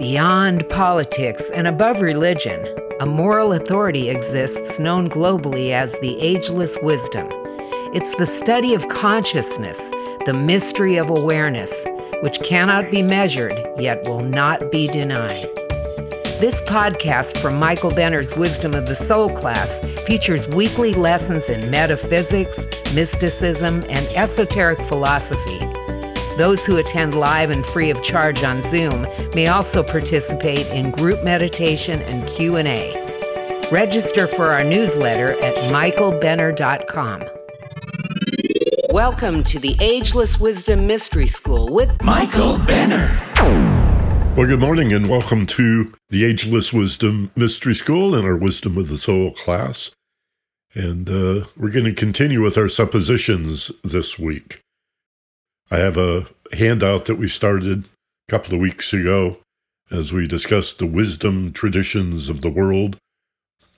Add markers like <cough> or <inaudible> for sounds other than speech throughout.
Beyond politics and above religion, a moral authority exists known globally as the ageless wisdom. It's the study of consciousness, the mystery of awareness, which cannot be measured yet will not be denied. This podcast from Michael Benner's Wisdom of the Soul class features weekly lessons in metaphysics, mysticism, and esoteric philosophy. Those who attend live and free of charge on Zoom may also participate in group meditation and Q&A. Register for our newsletter at michaelbenner.com. Welcome to the Ageless Wisdom Mystery School with Michael Benner. Well, good morning and welcome to the Ageless Wisdom Mystery School and our Wisdom of the Soul class. And uh, we're going to continue with our suppositions this week. I have a handout that we started a couple of weeks ago as we discussed the wisdom traditions of the world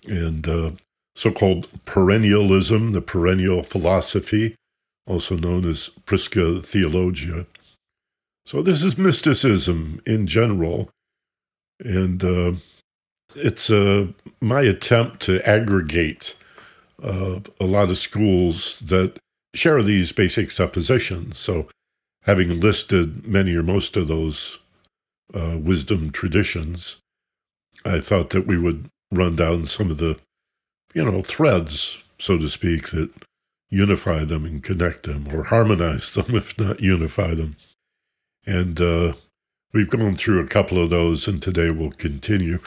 and uh, so called perennialism, the perennial philosophy, also known as Prisca Theologia. So, this is mysticism in general. And uh, it's uh, my attempt to aggregate uh, a lot of schools that share these basic suppositions. So, having listed many or most of those uh, wisdom traditions, I thought that we would run down some of the, you know, threads, so to speak, that unify them and connect them, or harmonize them, <laughs> if not unify them. And uh, we've gone through a couple of those, and today we'll continue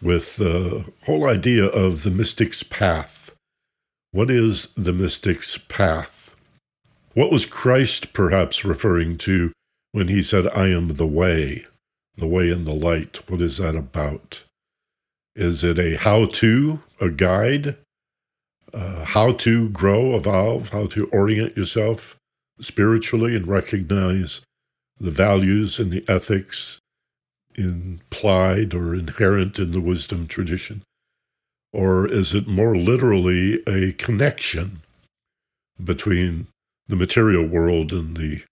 with the whole idea of the mystic's path. What is the mystic's path? What was Christ perhaps referring to when he said, I am the way, the way and the light? What is that about? Is it a how to, a guide? Uh, how to grow, evolve, how to orient yourself spiritually and recognize the values and the ethics implied or inherent in the wisdom tradition? Or is it more literally a connection between the material world and the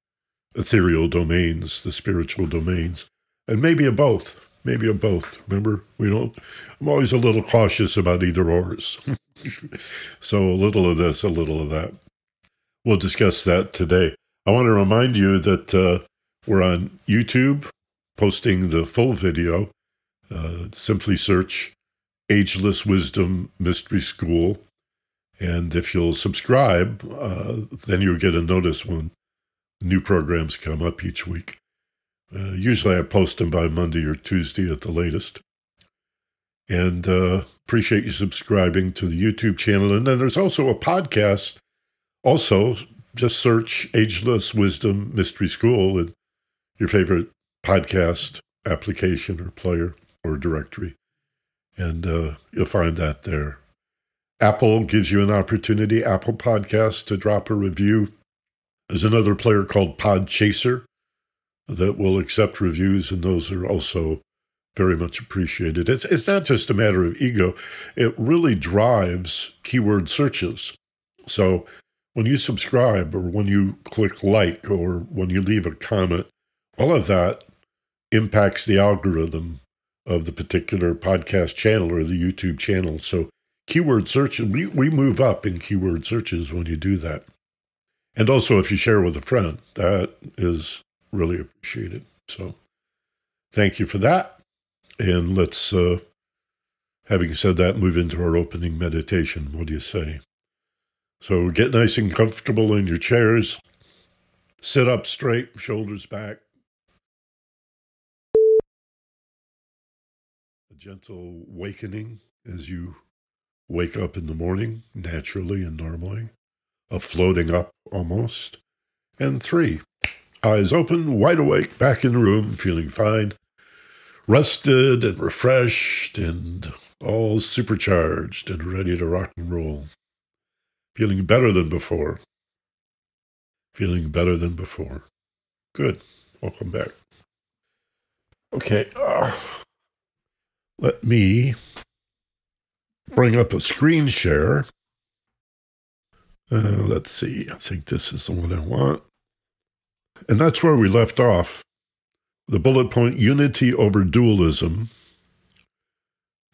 ethereal domains, the spiritual domains? And maybe a both. Maybe a both. Remember, we don't, I'm always a little cautious about either ors. <laughs> so a little of this, a little of that. We'll discuss that today. I want to remind you that uh, we're on YouTube, posting the full video. Uh, simply search Ageless Wisdom Mystery School. And if you'll subscribe, uh, then you'll get a notice when new programs come up each week. Uh, usually I post them by Monday or Tuesday at the latest. And uh, appreciate you subscribing to the YouTube channel. And then there's also a podcast. Also, just search Ageless Wisdom Mystery School in your favorite podcast application or player or directory. And uh, you'll find that there. Apple gives you an opportunity, Apple Podcast, to drop a review. There's another player called Podchaser that will accept reviews, and those are also very much appreciated. It's, it's not just a matter of ego, it really drives keyword searches. So when you subscribe, or when you click like, or when you leave a comment, all of that impacts the algorithm of the particular podcast channel or the YouTube channel. So keyword search, we, we move up in keyword searches when you do that. And also, if you share with a friend, that is really appreciated. So thank you for that. And let's, uh, having said that, move into our opening meditation. What do you say? So get nice and comfortable in your chairs. Sit up straight, shoulders back. A gentle wakening as you wake up in the morning, naturally and normally. A floating up almost. And three, eyes open, wide awake, back in the room, feeling fine, rested and refreshed and all supercharged and ready to rock and roll. Feeling better than before. Feeling better than before. Good. Welcome back. Okay. Uh, let me bring up a screen share. Uh, let's see. I think this is the one I want. And that's where we left off The bullet point unity over dualism,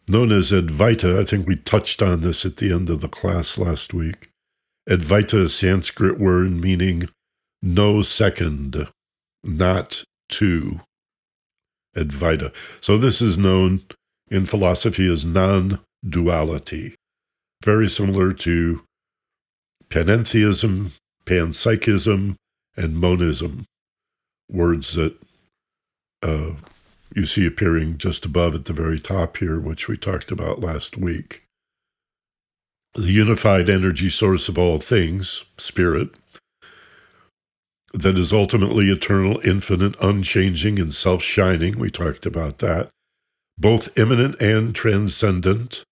known as Advaita. I think we touched on this at the end of the class last week. Advaita is Sanskrit word meaning no second, not two. Advaita. So this is known in philosophy as non duality, very similar to panentheism, panpsychism, and monism, words that uh, you see appearing just above at the very top here, which we talked about last week. The unified energy source of all things, spirit, that is ultimately eternal, infinite, unchanging, and self shining. We talked about that. Both immanent and transcendent.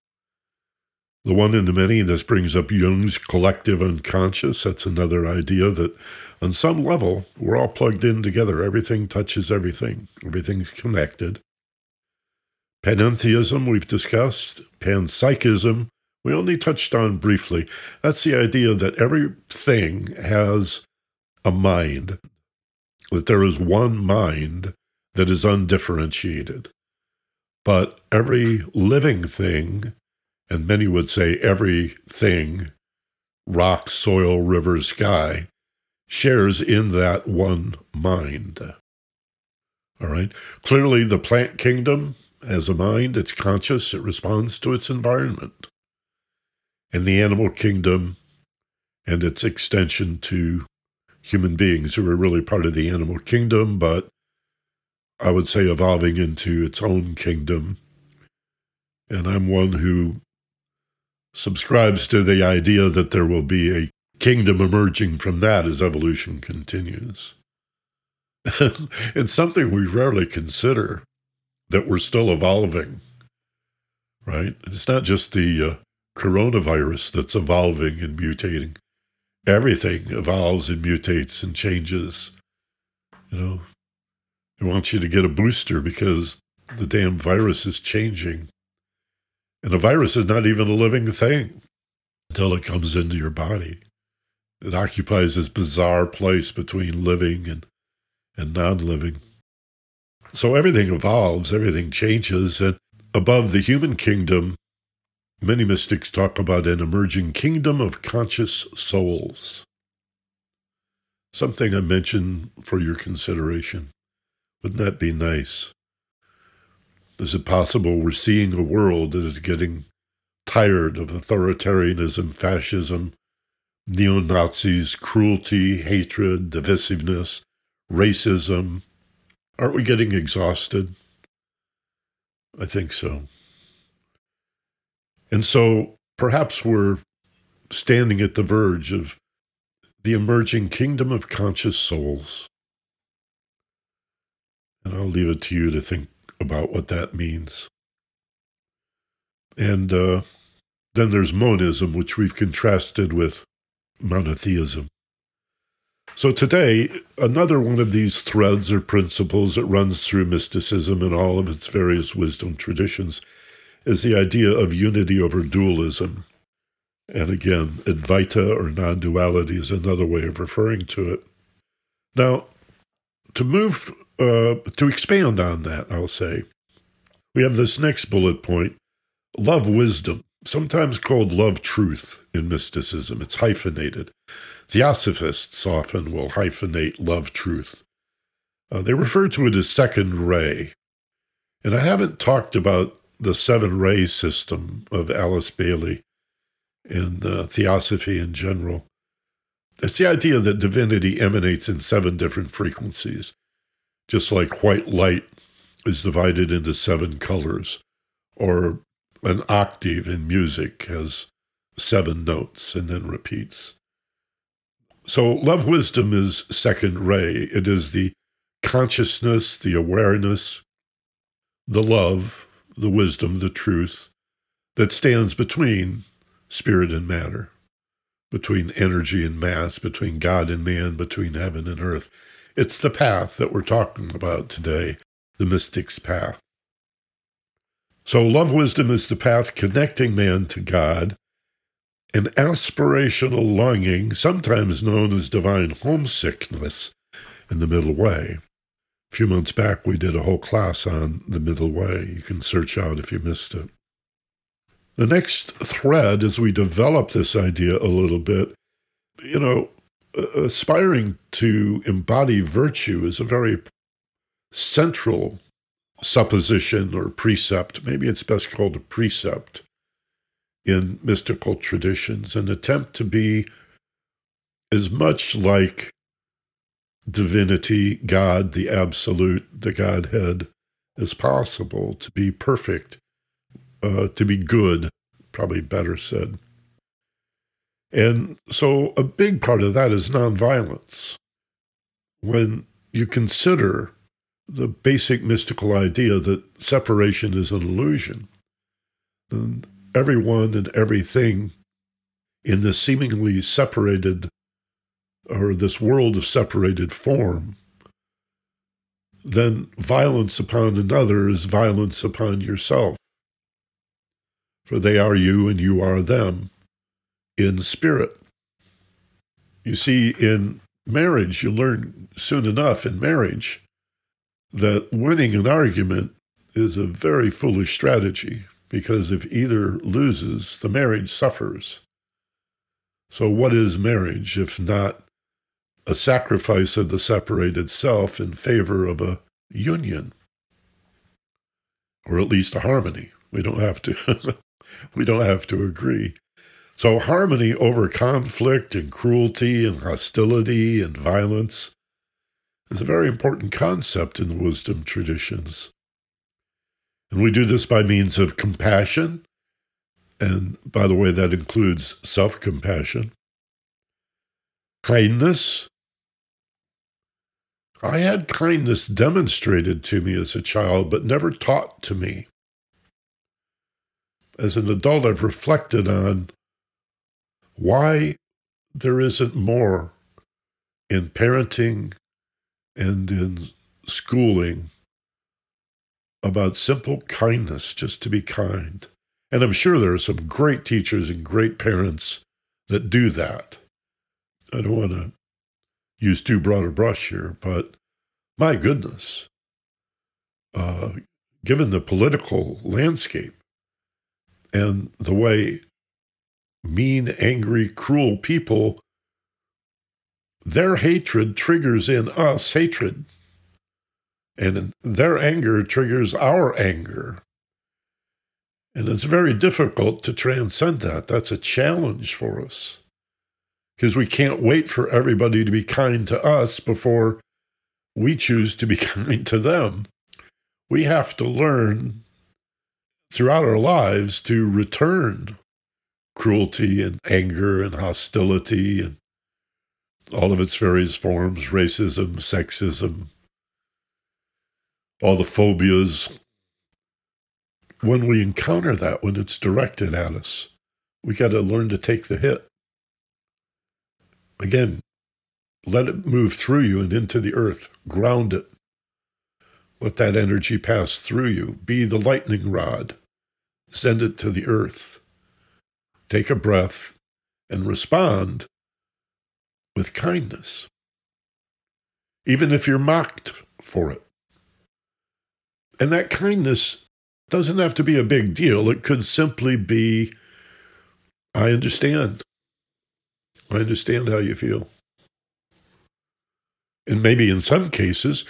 The one in the many, this brings up Jung's collective unconscious. That's another idea that on some level, we're all plugged in together. Everything touches everything, everything's connected. Panentheism, we've discussed. Panpsychism, we only touched on briefly. That's the idea that everything has a mind, that there is one mind that is undifferentiated. But every living thing, and many would say everything, rock, soil, river, sky, shares in that one mind. All right. Clearly, the plant kingdom has a mind, it's conscious, it responds to its environment. And the animal kingdom and its extension to human beings who are really part of the animal kingdom, but I would say evolving into its own kingdom. And I'm one who subscribes to the idea that there will be a kingdom emerging from that as evolution continues. <laughs> it's something we rarely consider that we're still evolving, right? It's not just the uh, coronavirus that's evolving and mutating. Everything evolves and mutates and changes. You know, they want you to get a booster because the damn virus is changing. And a virus is not even a living thing until it comes into your body. It occupies this bizarre place between living and, and non living. So everything evolves, everything changes, and above the human kingdom, many mystics talk about an emerging kingdom of conscious souls. Something I mention for your consideration. Wouldn't that be nice? Is it possible we're seeing a world that is getting tired of authoritarianism, fascism, neo Nazis, cruelty, hatred, divisiveness, racism. Aren't we getting exhausted? I think so. And so perhaps we're standing at the verge of the emerging kingdom of conscious souls. And I'll leave it to you to think about what that means. And uh, then there's monism, which we've contrasted with monotheism. So today, another one of these threads or principles that runs through mysticism and all of its various wisdom traditions is the idea of unity over dualism. And again, Advaita or non duality is another way of referring to it. Now, to move, uh, to expand on that, I'll say, we have this next bullet point love wisdom sometimes called love truth in mysticism. It's hyphenated. Theosophists often will hyphenate love truth. Uh, they refer to it as second ray. And I haven't talked about the seven ray system of Alice Bailey and uh, theosophy in general. It's the idea that divinity emanates in seven different frequencies, just like white light is divided into seven colors, or an octave in music has seven notes and then repeats. So, love wisdom is second ray. It is the consciousness, the awareness, the love, the wisdom, the truth that stands between spirit and matter, between energy and mass, between God and man, between heaven and earth. It's the path that we're talking about today, the mystic's path. So, love wisdom is the path connecting man to God. An aspirational longing, sometimes known as divine homesickness, in the middle way. A few months back, we did a whole class on the middle way. You can search out if you missed it. The next thread, as we develop this idea a little bit, you know, aspiring to embody virtue is a very central supposition or precept. Maybe it's best called a precept in mystical traditions, an attempt to be as much like divinity, God, the absolute, the Godhead, as possible, to be perfect, uh, to be good, probably better said. And so a big part of that is nonviolence. When you consider the basic mystical idea that separation is an illusion, then everyone and everything in this seemingly separated or this world of separated form, then violence upon another is violence upon yourself. For they are you and you are them in spirit. You see, in marriage, you learn soon enough in marriage that winning an argument is a very foolish strategy because if either loses, the marriage suffers. So, what is marriage if not a sacrifice of the separated self in favor of a union? Or at least a harmony. We don't have to <laughs> we don't have to agree. So harmony over conflict and cruelty and hostility and violence is a very important concept in the wisdom traditions. And we do this by means of compassion. And by the way, that includes self compassion, kindness. I had kindness demonstrated to me as a child, but never taught to me. As an adult, I've reflected on why there isn't more in parenting and in schooling about simple kindness, just to be kind. And I'm sure there are some great teachers and great parents that do that. I don't want to use too broad a brush here, but my goodness, uh, given the political landscape and the way mean, angry, cruel people, their hatred triggers in us hatred. And their anger triggers our anger. And it's very difficult to transcend that. That's a challenge for us. Because we can't wait for everybody to be kind to us before we choose to be <laughs> kind to them. We have to learn throughout our lives to return cruelty and anger and hostility and all of its various forms racism, sexism, all the phobias. When we encounter that, when it's directed at us, we got to learn to take the hit. Again, let it move through you and into the earth, ground it. Let that energy pass through you. Be the lightning rod. Send it to the earth. Take a breath and respond with kindness, even if you're mocked for it. And that kindness doesn't have to be a big deal. It could simply be, I understand. I understand how you feel. And maybe in some cases,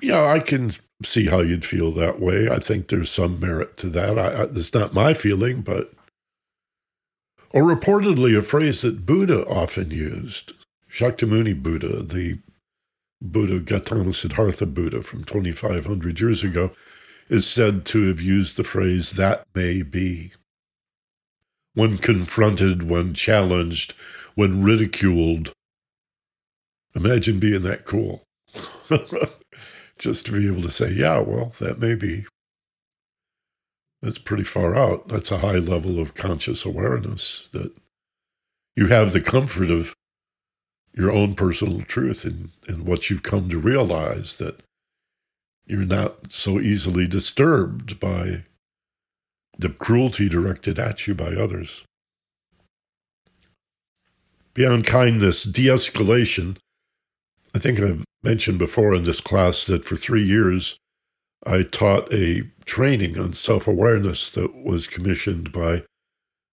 yeah, I can see how you'd feel that way. I think there's some merit to that. I, I, it's not my feeling, but. Or reportedly, a phrase that Buddha often used, Shakyamuni Buddha, the Buddha Gautama Siddhartha Buddha from 2,500 years ago, is said to have used the phrase, that may be. When confronted, when challenged, when ridiculed, imagine being that cool. <laughs> Just to be able to say, yeah, well, that may be. That's pretty far out. That's a high level of conscious awareness that you have the comfort of your own personal truth and, and what you've come to realize that you're not so easily disturbed by the cruelty directed at you by others. Beyond kindness, de escalation I think I've mentioned before in this class that for three years I taught a training on self awareness that was commissioned by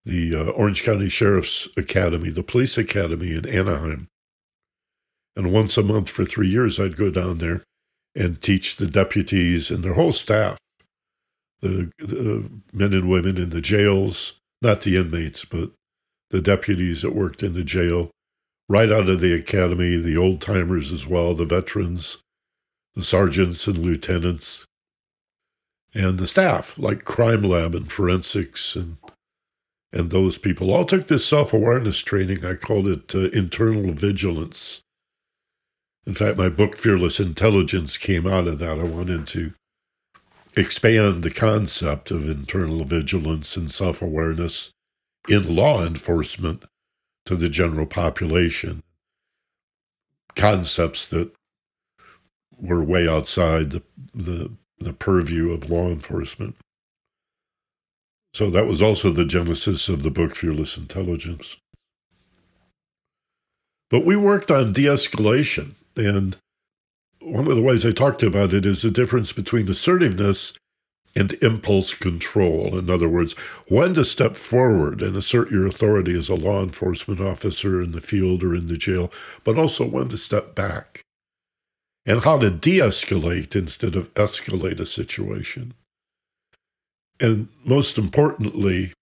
the uh, Orange County Sheriff's Academy, the police academy in Anaheim. And once a month for three years, I'd go down there and teach the deputies and their whole staff, the, the men and women in the jails, not the inmates, but the deputies that worked in the jail, right out of the academy, the old timers as well, the veterans, the sergeants and lieutenants, and the staff, like crime lab and forensics and and those people all took this self awareness training. I called it uh, internal vigilance. In fact, my book, Fearless Intelligence, came out of that. I wanted to expand the concept of internal vigilance and self awareness in law enforcement to the general population. Concepts that were way outside the, the, the purview of law enforcement. So that was also the genesis of the book Fearless Intelligence. But we worked on de escalation. And one of the ways I talked about it is the difference between assertiveness and impulse control. In other words, when to step forward and assert your authority as a law enforcement officer in the field or in the jail, but also when to step back. And how to de escalate instead of escalate a situation. And most importantly,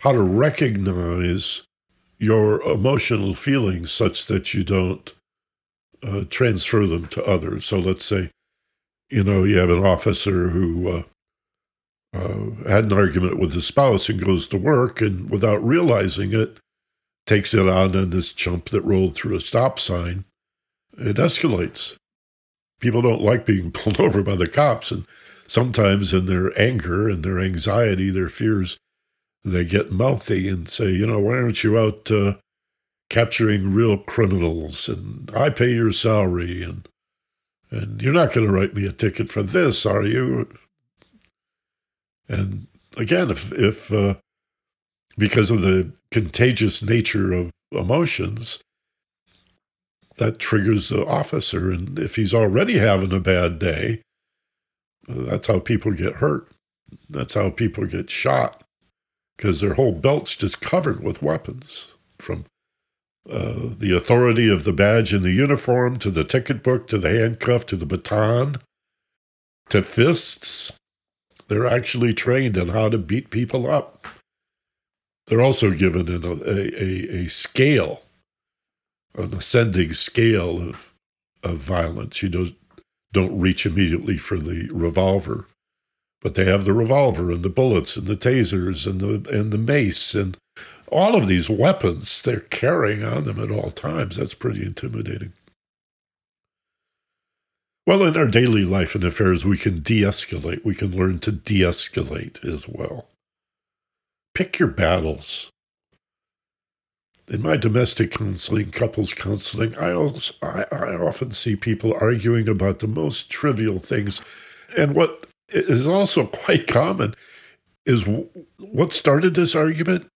how to recognize your emotional feelings such that you don't uh, transfer them to others. So let's say, you know, you have an officer who uh, uh, had an argument with his spouse and goes to work and without realizing it, takes it out on this chump that rolled through a stop sign. It escalates. People don't like being <laughs> pulled over by the cops. And sometimes in their anger and their anxiety, their fears, they get mouthy and say, you know, why aren't you out uh, capturing real criminals? And I pay your salary, and and you're not going to write me a ticket for this, are you? And again, if if uh, because of the contagious nature of emotions, that triggers the officer, and if he's already having a bad day, that's how people get hurt. That's how people get shot because their whole belt's just covered with weapons from uh, the authority of the badge and the uniform to the ticket book to the handcuff to the baton to fists. They're actually trained on how to beat people up. They're also given a, a, a scale, an ascending scale of, of violence. You don't, don't reach immediately for the revolver. But they have the revolver and the bullets and the tasers and the and the mace and all of these weapons they're carrying on them at all times. That's pretty intimidating. Well, in our daily life and affairs, we can de escalate. We can learn to de escalate as well. Pick your battles. In my domestic counseling, couples counseling, I, also, I, I often see people arguing about the most trivial things. And what is also <laughs> quite common is what started this argument?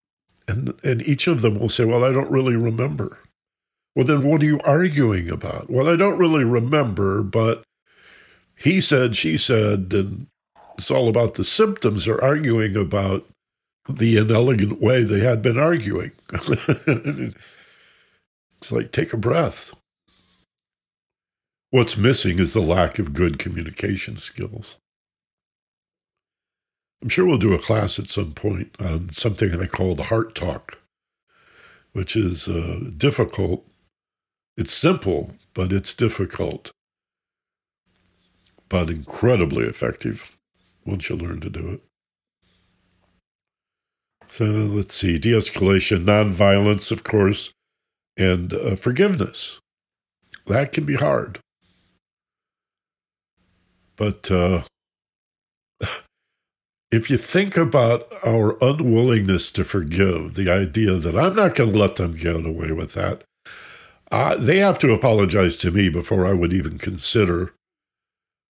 And, and each of them will say, Well, I don't really remember. Well, then what are you arguing about? Well, I don't really remember, but he said, she said, and it's all about the symptoms. They're arguing about the inelegant way they had been arguing. <laughs> it's like, take a breath. What's missing is the lack of good communication skills. I'm sure we'll do a class at some point on something I call the heart talk, which is uh, difficult. It's simple, but it's difficult, but incredibly effective once you learn to do it. So let's see de escalation, nonviolence, of course, and uh, forgiveness. That can be hard. But uh, if you think about our unwillingness to forgive, the idea that I'm not going to let them get away with that, uh, they have to apologize to me before I would even consider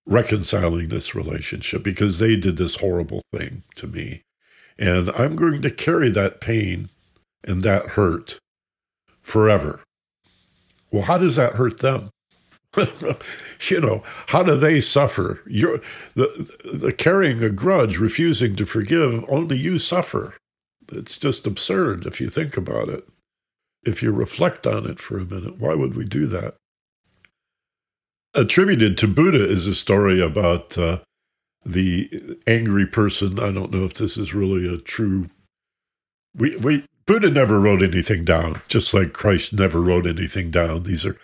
reconciling this relationship because they did this horrible thing to me. And I'm going to carry that pain and that hurt forever. Well, how does that hurt them? <laughs> you know, how do they suffer? You're the, the carrying a grudge, refusing to forgive, only you suffer. It's just absurd if you think about it. If you reflect on it for a minute, why would we do that? Attributed to Buddha is a story about uh, the angry person. I don't know if this is really a true. We we Buddha never wrote anything down, just like Christ never wrote anything down. These are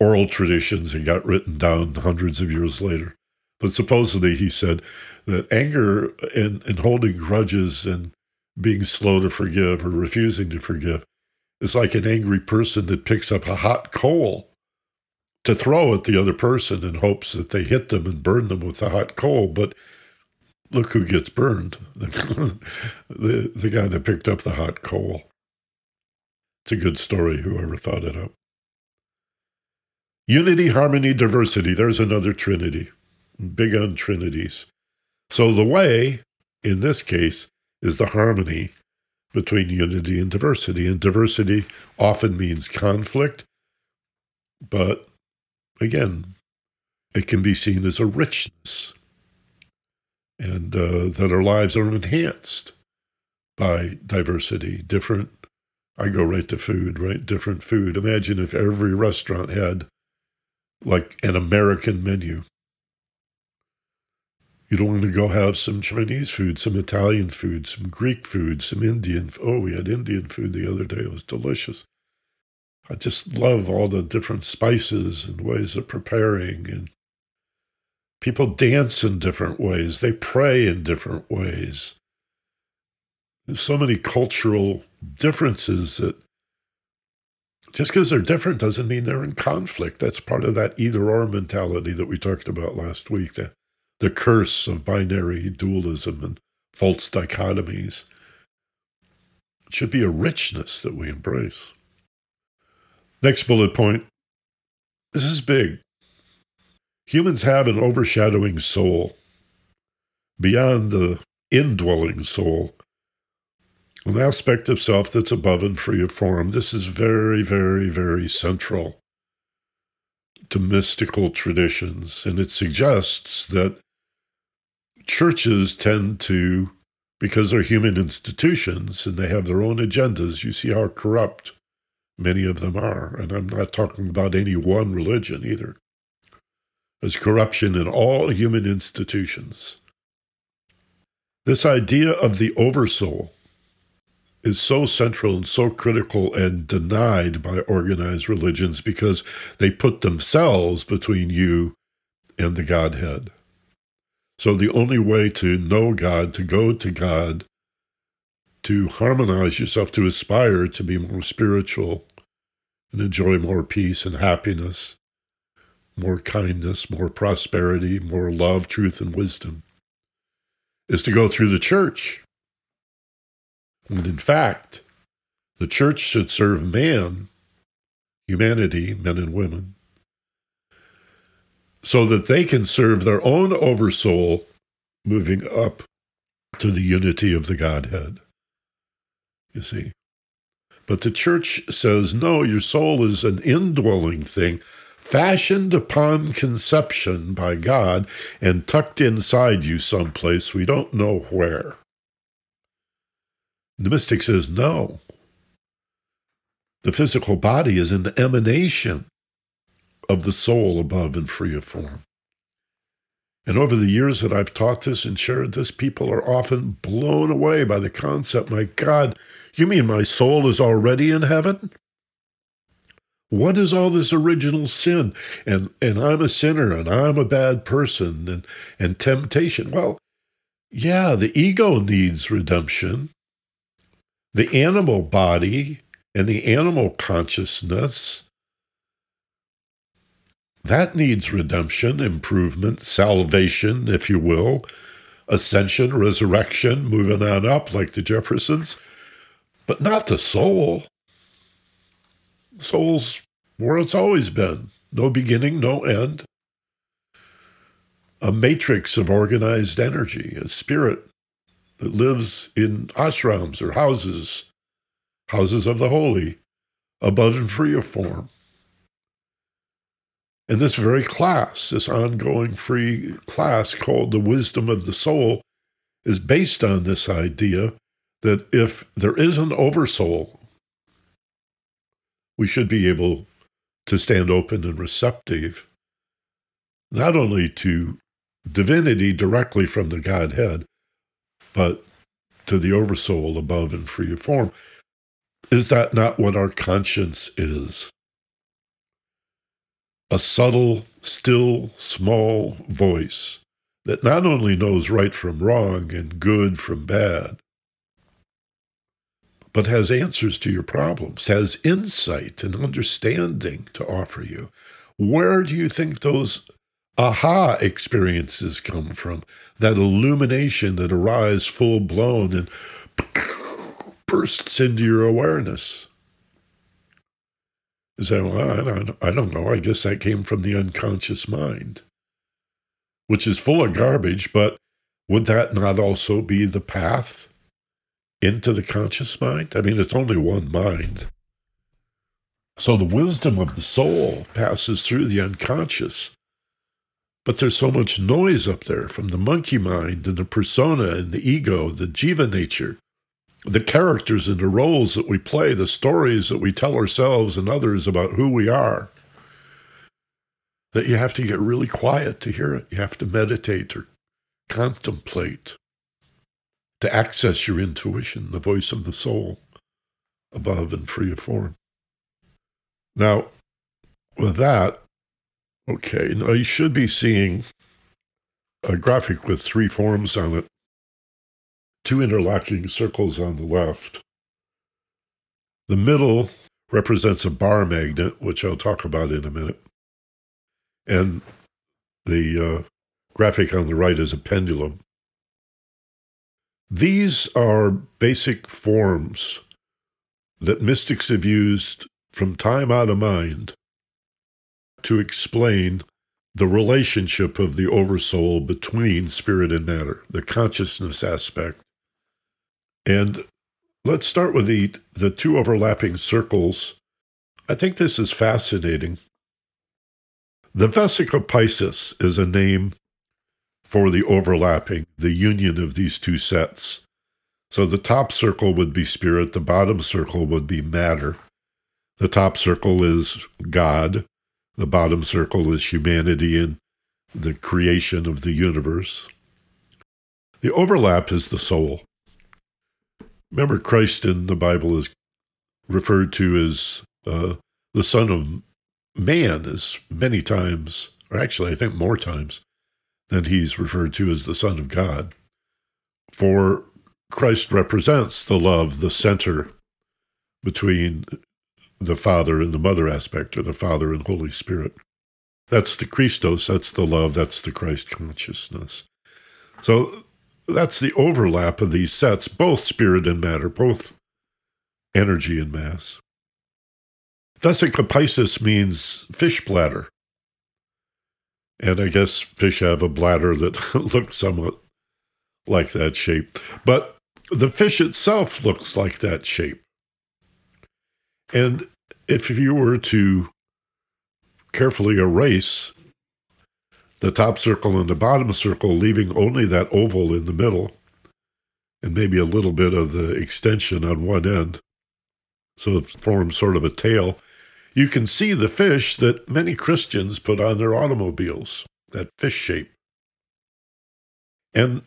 oral traditions and got written down hundreds of years later. But supposedly he said that anger and, and holding grudges and being slow to forgive or refusing to forgive is like an angry person that picks up a hot coal to throw at the other person in hopes that they hit them and burn them with the hot coal. But look who gets burned <laughs> the, the, guy that picked up the hot coal. It's a good story, whoever thought it up. Unity, harmony, diversity. There's another trinity. Big on trinities. So the way, in this case, is the harmony between unity and diversity. And diversity often means conflict, but again, it can be seen as a richness, and uh, that our lives are enhanced by diversity. Different, I go right to food, right? Different food. Imagine if every restaurant had like an American menu. You don't want to go have some Chinese food, some Italian food, some Greek food, some Indian. Oh, we had Indian food the other day. It was delicious. I just love all the different spices and ways of preparing. And people dance in different ways, they pray in different ways. There's so many cultural differences that just because they're different doesn't mean they're in conflict. That's part of that either or mentality that we talked about last week, the, the curse of binary dualism and false dichotomies. It should be a richness that we embrace. Next bullet point this is big. Humans have an overshadowing soul beyond the indwelling soul an aspect of self that's above and free of form. This is very, very, very central to mystical traditions, and it suggests that churches tend to, because they're human institutions and they have their own agendas, you see how corrupt many of them are. And I'm not talking about any one religion either. There's corruption in all human institutions. This idea of the oversoul is so central and so critical and denied by organized religions because they put themselves between you and the Godhead. So the only way to know God, to go to God, to harmonize yourself, to aspire to be more spiritual and enjoy more peace and happiness, more kindness, more prosperity, more love, truth, and wisdom, is to go through the church. And in fact, the church should serve man, humanity, men and women, so that they can serve their own oversoul moving up to the unity of the Godhead. You see? But the church says, no, your soul is an indwelling thing, fashioned upon conception by God and tucked inside you someplace we don't know where. The mystic says no. The physical body is an emanation of the soul above and free of form. And over the years that I've taught this and shared this, people are often blown away by the concept my God, you mean my soul is already in heaven? What is all this original sin? And and I'm a sinner and I'm a bad person and, and temptation. Well, yeah, the ego needs redemption. The animal body and the animal consciousness, that needs redemption, improvement, salvation, if you will, ascension, resurrection, moving on up like the Jeffersons, but not the soul. Soul's where it's always been no beginning, no end. A matrix of organized energy, a spirit that lives in ashrams or houses, houses of the holy, above and free of form. And this very class, this ongoing free class called the wisdom of the soul, is based on this idea that if there is an oversoul, we should be able to stand open and receptive, not only to divinity directly from the Godhead, but to the oversoul above in free form. Is that not what our conscience is? A subtle, still, small voice that not only knows right from wrong and good from bad, but has answers to your problems, has insight and understanding to offer you. Where do you think those aha experiences come from? That illumination that arises full blown and <laughs> bursts into your awareness. Say, well, I don't, I don't know. I guess that came from the unconscious mind, which is full of garbage, but would that not also be the path into the conscious mind? I mean, it's only one mind. So the wisdom of the soul passes through the unconscious. But there's so much noise up there from the monkey mind and the persona and the ego, the jiva nature, the characters and the roles that we play, the stories that we tell ourselves and others about who we are, that you have to get really quiet to hear it. You have to meditate or contemplate to access your intuition, the voice of the soul above and free of form. Now, with that, okay, now you should be seeing a graphic with three forms on it two interlocking circles on the left. The middle represents a bar magnet, which I'll talk about in a minute. And the uh, graphic on the right is a pendulum. These are basic forms that mystics have used from time out of mind to explain the relationship of the oversoul between spirit and matter, the consciousness aspect and let's start with the, the two overlapping circles. I think this is fascinating. The Vesica Piscis is a name for the overlapping, the union of these two sets. So the top circle would be spirit, the bottom circle would be matter. The top circle is God, the bottom circle is humanity and the creation of the universe. The overlap is the soul. Remember, Christ in the Bible is referred to as uh, the Son of Man as many times, or actually, I think more times, than he's referred to as the Son of God. For Christ represents the love, the center between the Father and the Mother aspect, or the Father and Holy Spirit. That's the Christos, that's the love, that's the Christ consciousness. So that's the overlap of these sets, both spirit and matter, both energy and mass. Vesica means fish bladder. And I guess fish have a bladder that <laughs> looks somewhat like that shape. But the fish itself looks like that shape. And if you were to carefully erase the top circle and the bottom circle, leaving only that oval in the middle and maybe a little bit of the extension on one end. So it forms sort of a tail. You can see the fish that many Christians put on their automobiles, that fish shape. And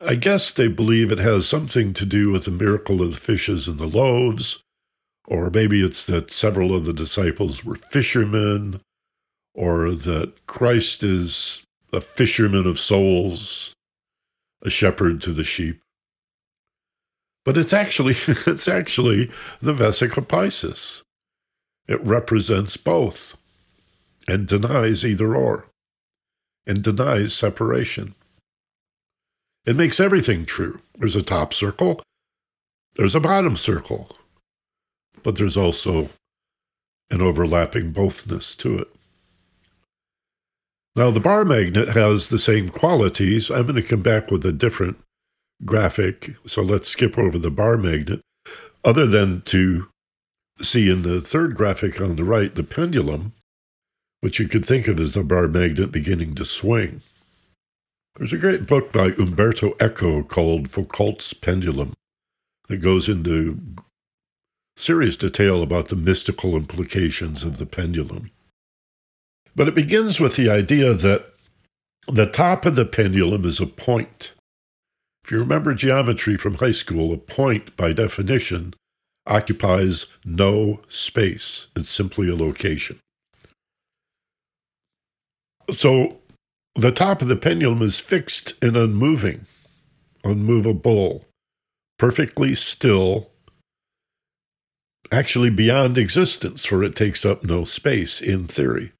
I guess they believe it has something to do with the miracle of the fishes and the loaves, or maybe it's that several of the disciples were fishermen, or that Christ is a fisherman of souls, a shepherd to the sheep. But it's actually <laughs> it's actually the Vesica Piscis. It represents both and denies either or and denies separation. It makes everything true. There's a top circle, there's a bottom circle, but there's also an overlapping bothness to it. Now, the bar magnet has the same qualities. I'm going to come back with a different graphic, so let's skip over the bar magnet. Other than to see in the third graphic on the right, the pendulum, which you could think of as the bar magnet beginning to swing. There's a great book by Umberto Eco called Foucault's Pendulum that goes into serious detail about the mystical implications of the pendulum. But it begins with the idea that the top of the pendulum is a point. If you remember geometry from high school, a point, by definition, occupies no space. It's simply a location. So the top of the pendulum is fixed and unmoving, unmovable, perfectly still, actually beyond existence, for it takes up no space in theory.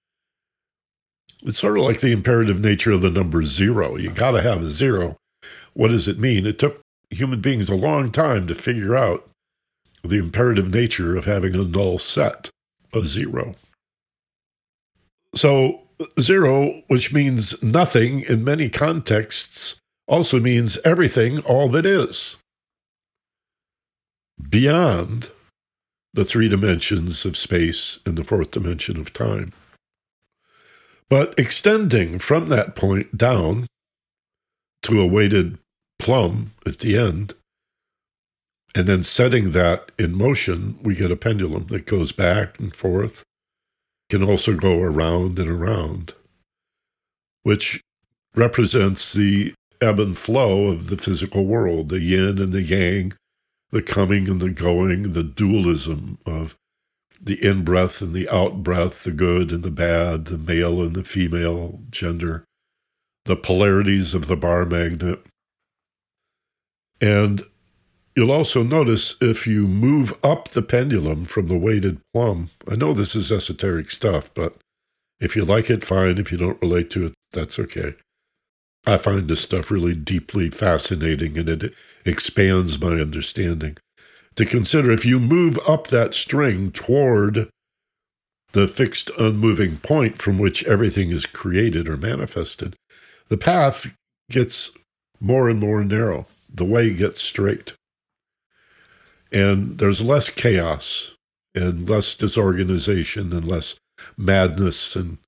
It's sort of like the imperative nature of the number zero. You got to have a zero. What does it mean? It took human beings a long time to figure out the imperative nature of having a null set, a zero. So, zero, which means nothing in many contexts, also means everything, all that is. Beyond the three dimensions of space and the fourth dimension of time. But extending from that point down to a weighted plumb at the end, and then setting that in motion, we get a pendulum that goes back and forth, can also go around and around, which represents the ebb and flow of the physical world, the yin and the yang, the coming and the going, the dualism of the in breath and the out breath, the good and the bad, the male and the female gender, the polarities of the bar magnet. And you'll also notice if you move up the pendulum from the weighted plumb, I know this is esoteric stuff, but if you like it, fine. If you don't relate to it, that's okay. I find this stuff really deeply fascinating and it expands my understanding to consider if you move up that string toward the fixed unmoving point from which everything is created or manifested, the path gets more and more narrow. The way gets straight. And there's less chaos and less disorganization and less madness and,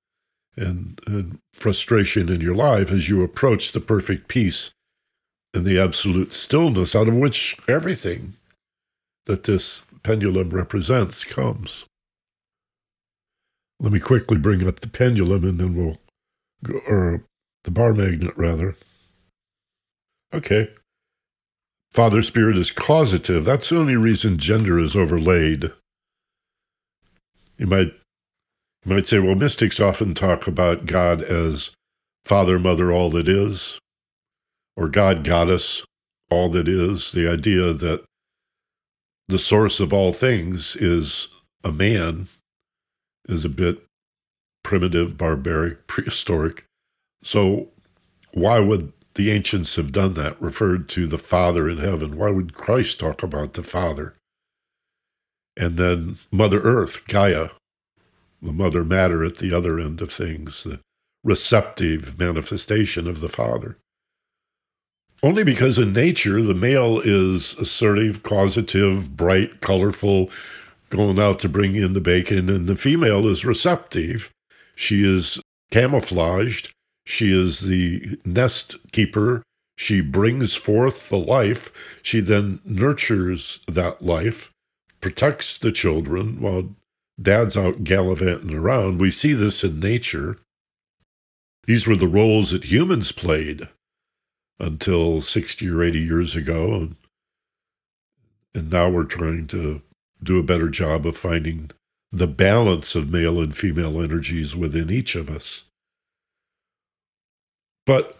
and, and frustration in your life as you approach the perfect peace and the absolute stillness out of which everything that this pendulum represents comes. Let me quickly bring up the pendulum and then we'll or the bar magnet rather. Okay. Father Spirit is causative. That's the only reason gender is overlaid. You might you might say, well, mystics often talk about God as Father, Mother, all that is, or God, Goddess, all that is. The idea that the source of all things is a man is a bit primitive, barbaric, <laughs> prehistoric. So, why would the ancients have done that, referred to the Father in heaven? Why would Christ talk about the Father? And then Mother Earth, Gaia, the Mother Matter at the other end of things, the receptive manifestation of the Father. Only because in nature, the male is assertive, causative, bright, colorful, going out to bring in the bacon, and the female is receptive. She is camouflaged. She is the nest keeper. She brings forth the life. She then nurtures that life, protects the children while dad's out gallivanting around. We see this in nature. These were the roles that humans played until 60 or 80 years ago. And, and now we're trying to do a better job of finding the balance of male and female energies within each of us. But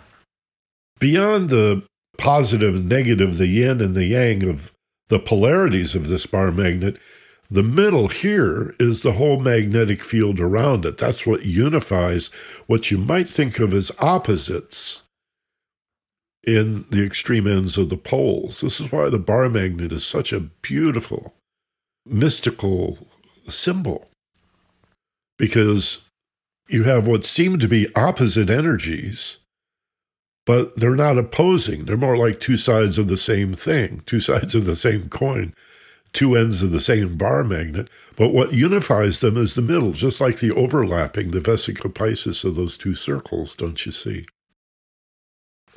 beyond the positive and negative, the yin and the yang of the polarities of this bar magnet, the middle here is the whole magnetic field around it. That's what unifies what you might think of as opposites in the extreme ends of the poles. This is why the bar magnet is such a beautiful, mystical symbol, because you have what seem to be opposite energies, but they're not opposing. They're more like two sides of the same thing, two sides of the same coin, two ends of the same bar magnet, but what unifies them is the middle, just like the overlapping, the vesica piscis of those two circles, don't you see?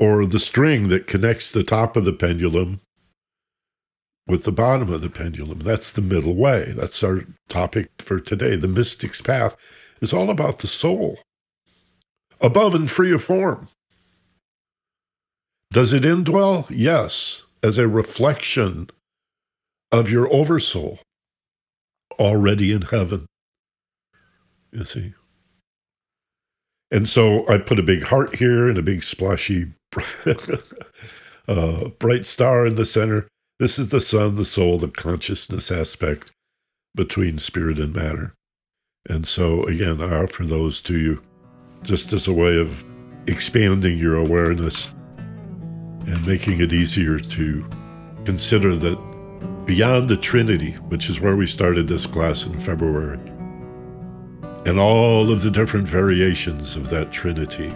Or the string that connects the top of the pendulum with the bottom of the pendulum. That's the middle way. That's our topic for today. The mystic's path is all about the soul, above and free of form. Does it indwell? Yes, as a reflection of your oversoul already in heaven. You see? And so I put a big heart here and a big splashy <laughs> uh, bright star in the center. This is the sun, the soul, the consciousness aspect between spirit and matter. And so, again, I offer those to you just as a way of expanding your awareness and making it easier to consider that beyond the Trinity, which is where we started this class in February, and all of the different variations of that Trinity,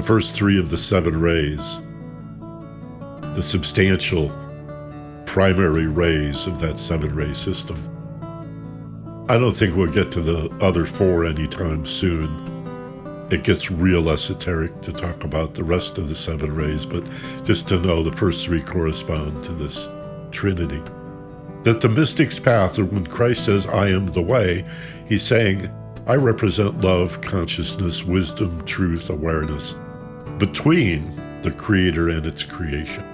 the first three of the seven rays, the substantial primary rays of that seven ray system. I don't think we'll get to the other four anytime soon it gets real esoteric to talk about the rest of the seven rays, but just to know the first three correspond to this Trinity. That the mystic's path, or when Christ says, I am the way, he's saying, I represent love, consciousness, wisdom, truth, awareness between the Creator and its creation.